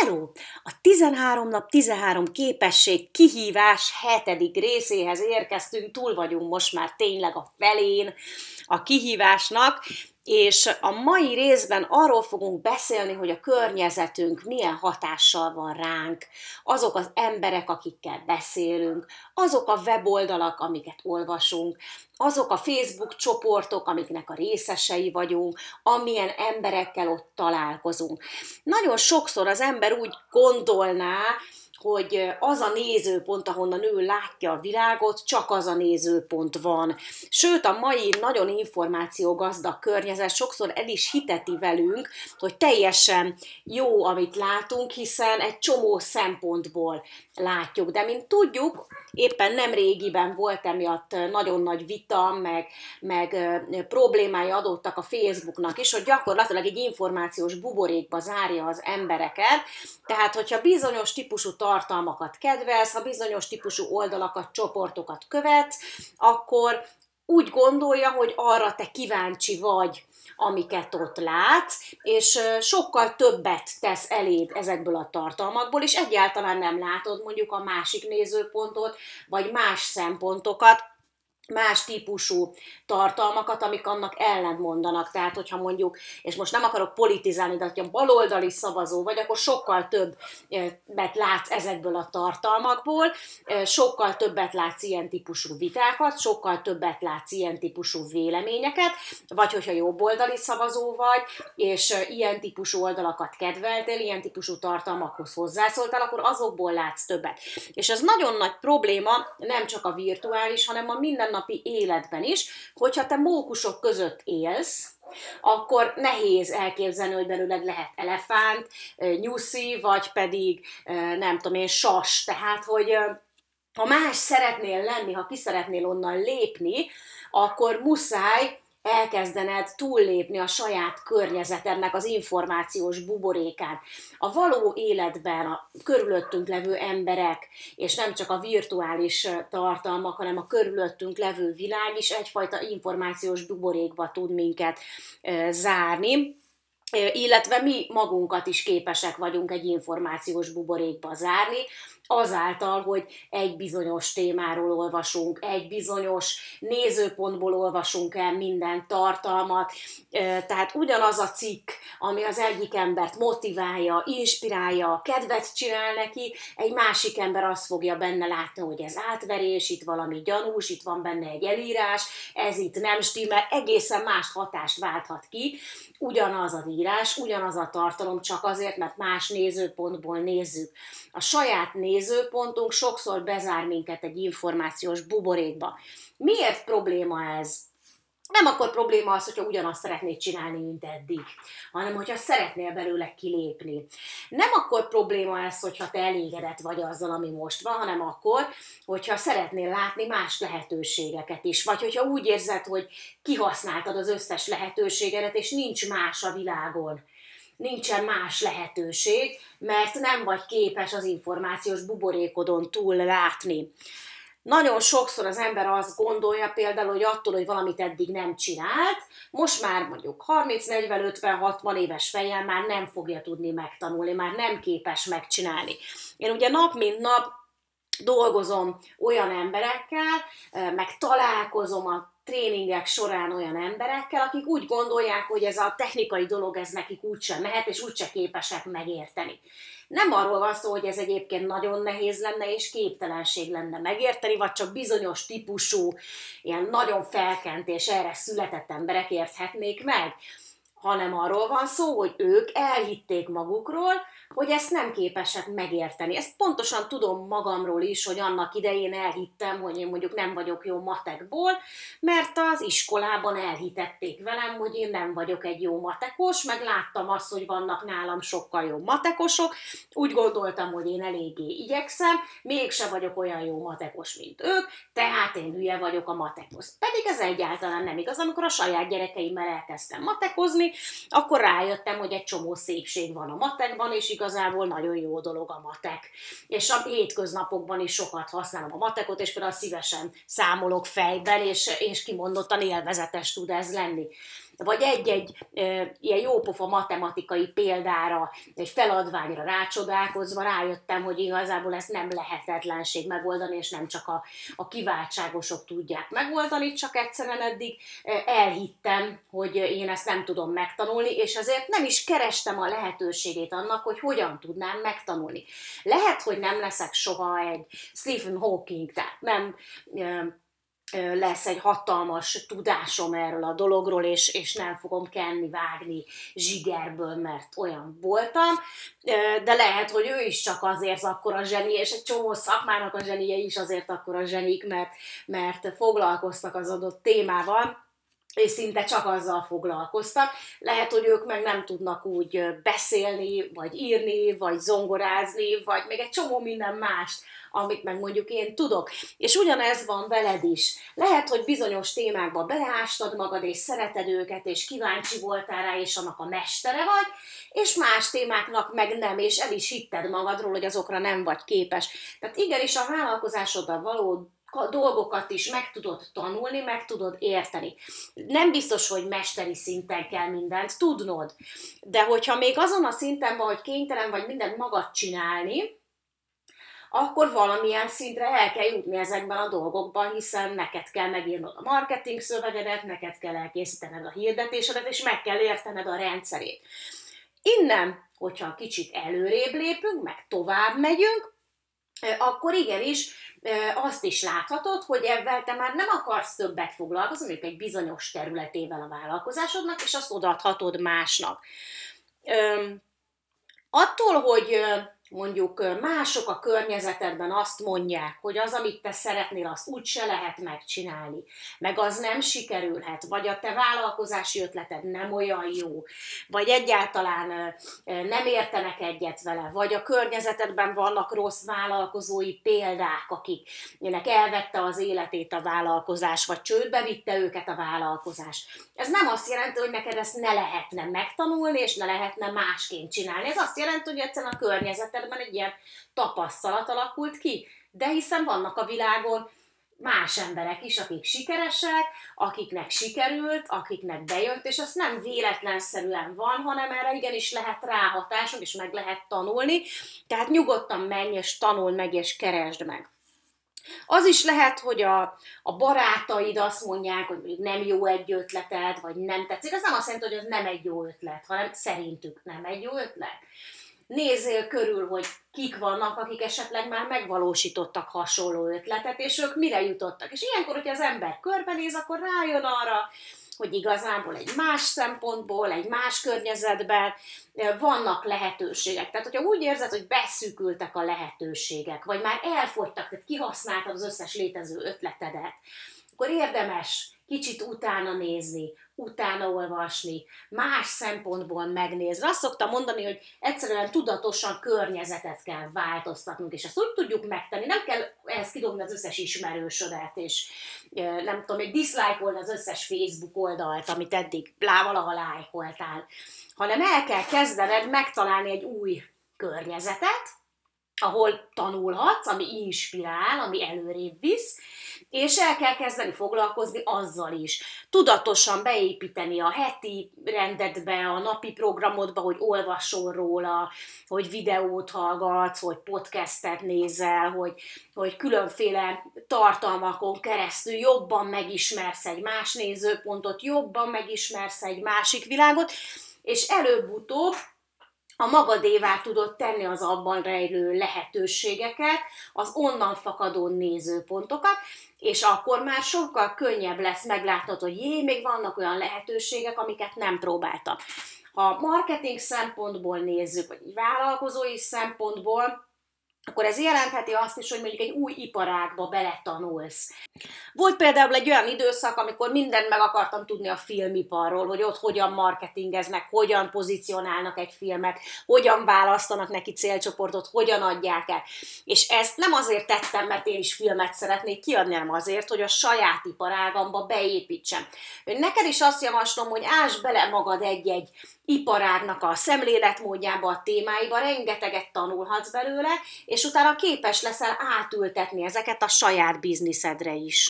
Hello! A 13 nap 13 képesség kihívás hetedik részéhez érkeztünk, túl vagyunk most már tényleg a felén a kihívásnak, és a mai részben arról fogunk beszélni, hogy a környezetünk milyen hatással van ránk, azok az emberek, akikkel beszélünk, azok a weboldalak, amiket olvasunk, azok a Facebook csoportok, amiknek a részesei vagyunk, amilyen emberekkel ott találkozunk. Nagyon sokszor az ember úgy gondolná, hogy az a nézőpont, ahonnan ő látja a világot, csak az a nézőpont van. Sőt, a mai nagyon információgazdag környezet sokszor el is hiteti velünk, hogy teljesen jó, amit látunk, hiszen egy csomó szempontból látjuk. De mint tudjuk, éppen nem régiben volt emiatt nagyon nagy vita, meg, meg problémái adottak a Facebooknak is, hogy gyakorlatilag egy információs buborékba zárja az embereket, tehát hogyha bizonyos típusú tartalmakat kedvelsz, ha bizonyos típusú oldalakat, csoportokat követsz, akkor úgy gondolja, hogy arra te kíváncsi vagy, amiket ott látsz, és sokkal többet tesz eléd ezekből a tartalmakból, és egyáltalán nem látod mondjuk a másik nézőpontot, vagy más szempontokat, más típusú tartalmakat, amik annak ellent mondanak. Tehát, hogyha mondjuk, és most nem akarok politizálni, de ha baloldali szavazó vagy, akkor sokkal többet látsz ezekből a tartalmakból, sokkal többet látsz ilyen típusú vitákat, sokkal többet látsz ilyen típusú véleményeket, vagy hogyha jobboldali szavazó vagy, és ilyen típusú oldalakat kedveltél, ilyen típusú tartalmakhoz hozzászóltál, akkor azokból látsz többet. És ez nagyon nagy probléma, nem csak a virtuális, hanem a minden mindennapi életben is, hogyha te mókusok között élsz, akkor nehéz elképzelni, hogy belőled lehet elefánt, nyuszi, vagy pedig nem tudom én, sas. Tehát, hogy ha más szeretnél lenni, ha ki szeretnél onnan lépni, akkor muszáj elkezdened túllépni a saját környezetednek az információs buborékán. A való életben a körülöttünk levő emberek, és nem csak a virtuális tartalmak, hanem a körülöttünk levő világ is egyfajta információs buborékba tud minket zárni illetve mi magunkat is képesek vagyunk egy információs buborékba zárni, azáltal, hogy egy bizonyos témáról olvasunk, egy bizonyos nézőpontból olvasunk el minden tartalmat, tehát ugyanaz a cikk, ami az egyik embert motiválja, inspirálja, kedvet csinál neki, egy másik ember azt fogja benne látni, hogy ez átverés, itt valami gyanús, itt van benne egy elírás, ez itt nem stimmel, egészen más hatást válthat ki, ugyanaz az írás, ugyanaz a tartalom, csak azért, mert más nézőpontból nézzük. A saját nézőpontunk sokszor bezár minket egy információs buborékba. Miért probléma ez? nem akkor probléma az, hogyha ugyanazt szeretnéd csinálni, mint eddig, hanem hogyha szeretnél belőle kilépni. Nem akkor probléma ez, hogyha te elégedett vagy azzal, ami most van, hanem akkor, hogyha szeretnél látni más lehetőségeket is, vagy hogyha úgy érzed, hogy kihasználtad az összes lehetőségedet, és nincs más a világon nincsen más lehetőség, mert nem vagy képes az információs buborékodon túl látni. Nagyon sokszor az ember azt gondolja például, hogy attól, hogy valamit eddig nem csinált, most már mondjuk 30, 40, 50, 60 éves fejjel már nem fogja tudni megtanulni, már nem képes megcsinálni. Én ugye nap mint nap dolgozom olyan emberekkel, meg találkozom a tréningek során olyan emberekkel, akik úgy gondolják, hogy ez a technikai dolog ez nekik úgysem mehet, és úgyse képesek megérteni. Nem arról van szó, hogy ez egyébként nagyon nehéz lenne, és képtelenség lenne megérteni, vagy csak bizonyos típusú, ilyen nagyon felkent és erre született emberek érthetnék meg, hanem arról van szó, hogy ők elhitték magukról, hogy ezt nem képesek megérteni. Ezt pontosan tudom magamról is, hogy annak idején elhittem, hogy én mondjuk nem vagyok jó matekból, mert az iskolában elhitették velem, hogy én nem vagyok egy jó matekos, meg láttam azt, hogy vannak nálam sokkal jó matekosok, úgy gondoltam, hogy én eléggé igyekszem, mégse vagyok olyan jó matekos, mint ők, tehát én hülye vagyok a matekos. Pedig ez egyáltalán nem igaz. Amikor a saját gyerekeimmel elkezdtem matekozni, akkor rájöttem, hogy egy csomó szépség van a matekban, és igazából nagyon jó dolog a matek. És a hétköznapokban is sokat használom a matekot, és például szívesen számolok fejben, és, és kimondottan élvezetes tud ez lenni. Vagy egy-egy e, ilyen jópofa matematikai példára, egy feladványra rácsodálkozva rájöttem, hogy igazából ezt nem lehetetlenség megoldani, és nem csak a, a kiváltságosok tudják megoldani, csak egyszerűen eddig elhittem, hogy én ezt nem tudom megtanulni, és ezért nem is kerestem a lehetőségét annak, hogy hogyan tudnám megtanulni. Lehet, hogy nem leszek soha egy Stephen Hawking, tehát nem lesz egy hatalmas tudásom erről a dologról, és, és nem fogom kenni, vágni zsigerből, mert olyan voltam, de lehet, hogy ő is csak azért akkor a zseni, és egy csomó szakmának a zsenie is azért akkor a zsenik, mert, mert foglalkoztak az adott témával, és szinte csak azzal foglalkoztak. Lehet, hogy ők meg nem tudnak úgy beszélni, vagy írni, vagy zongorázni, vagy még egy csomó minden mást, amit meg mondjuk én tudok. És ugyanez van veled is. Lehet, hogy bizonyos témákba beleástad magad, és szereted őket, és kíváncsi voltál rá, és annak a mestere vagy, és más témáknak meg nem, és el is hitted magadról, hogy azokra nem vagy képes. Tehát igenis a vállalkozásoddal való dolgokat is meg tudod tanulni, meg tudod érteni. Nem biztos, hogy mesteri szinten kell mindent tudnod, de hogyha még azon a szinten van, hogy kénytelen vagy mindent magad csinálni, akkor valamilyen szintre el kell jutni ezekben a dolgokban, hiszen neked kell megírnod a marketing szövegedet, neked kell elkészítened a hirdetésedet, és meg kell értened a rendszerét. Innen, hogyha kicsit előrébb lépünk, meg tovább megyünk, akkor igenis azt is láthatod, hogy ebben te már nem akarsz többet foglalkozni, mondjuk egy bizonyos területével a vállalkozásodnak, és azt odaadhatod másnak. Attól, hogy mondjuk mások a környezetedben azt mondják, hogy az, amit te szeretnél, azt úgy se lehet megcsinálni, meg az nem sikerülhet, vagy a te vállalkozási ötleted nem olyan jó, vagy egyáltalán nem értenek egyet vele, vagy a környezetedben vannak rossz vállalkozói példák, akiknek elvette az életét a vállalkozás, vagy csődbe vitte őket a vállalkozás. Ez nem azt jelenti, hogy neked ezt ne lehetne megtanulni, és ne lehetne másként csinálni. Ez azt jelenti, hogy egyszerűen a környezeted életedben egy ilyen tapasztalat alakult ki. De hiszen vannak a világon más emberek is, akik sikeresek, akiknek sikerült, akiknek bejött, és ez nem véletlenszerűen van, hanem erre igenis lehet ráhatásunk, és meg lehet tanulni. Tehát nyugodtan menj, és tanul meg, és keresd meg. Az is lehet, hogy a, a barátaid azt mondják, hogy mondjuk nem jó egy ötleted, vagy nem tetszik. Ez nem azt jelenti, hogy az nem egy jó ötlet, hanem szerintük nem egy jó ötlet nézzél körül, hogy kik vannak, akik esetleg már megvalósítottak hasonló ötletet, és ők mire jutottak. És ilyenkor, hogyha az ember körbenéz, akkor rájön arra, hogy igazából egy más szempontból, egy más környezetben vannak lehetőségek. Tehát, hogyha úgy érzed, hogy beszűkültek a lehetőségek, vagy már elfogytak, tehát kihasználtad az összes létező ötletedet, akkor érdemes kicsit utána nézni, utána olvasni, más szempontból megnézni. Azt szoktam mondani, hogy egyszerűen tudatosan környezetet kell változtatnunk, és ezt úgy tudjuk megtenni, nem kell ehhez kidobni az összes ismerősödet, és nem tudom, még diszlájkolni az összes Facebook oldalt, amit eddig lá valaha lájkoltál, hanem el kell kezdened megtalálni egy új környezetet, ahol tanulhatsz, ami inspirál, ami előrébb visz, és el kell kezdeni foglalkozni azzal is. Tudatosan beépíteni a heti rendedbe, a napi programodba, hogy olvasol róla, hogy videót hallgatsz, hogy podcastet nézel, hogy, hogy különféle tartalmakon keresztül jobban megismersz egy más nézőpontot, jobban megismersz egy másik világot, és előbb-utóbb a magadévá tudod tenni az abban rejlő lehetőségeket, az onnan fakadó nézőpontokat, és akkor már sokkal könnyebb lesz meglátnod, hogy jé, még vannak olyan lehetőségek, amiket nem próbáltam. Ha marketing szempontból nézzük, vagy vállalkozói szempontból, akkor ez jelentheti azt is, hogy mondjuk egy új iparágba beletanulsz. Volt például egy olyan időszak, amikor mindent meg akartam tudni a filmiparról, hogy ott hogyan marketingeznek, hogyan pozícionálnak egy filmet, hogyan választanak neki célcsoportot, hogyan adják el. És ezt nem azért tettem, mert én is filmet szeretnék kiadni, hanem azért, hogy a saját iparágamba beépítsem. Neked is azt javaslom, hogy ás bele magad egy-egy iparágnak a szemléletmódjába, a témáiba, rengeteget tanulhatsz belőle, és utána képes leszel átültetni ezeket a saját bizniszedre is.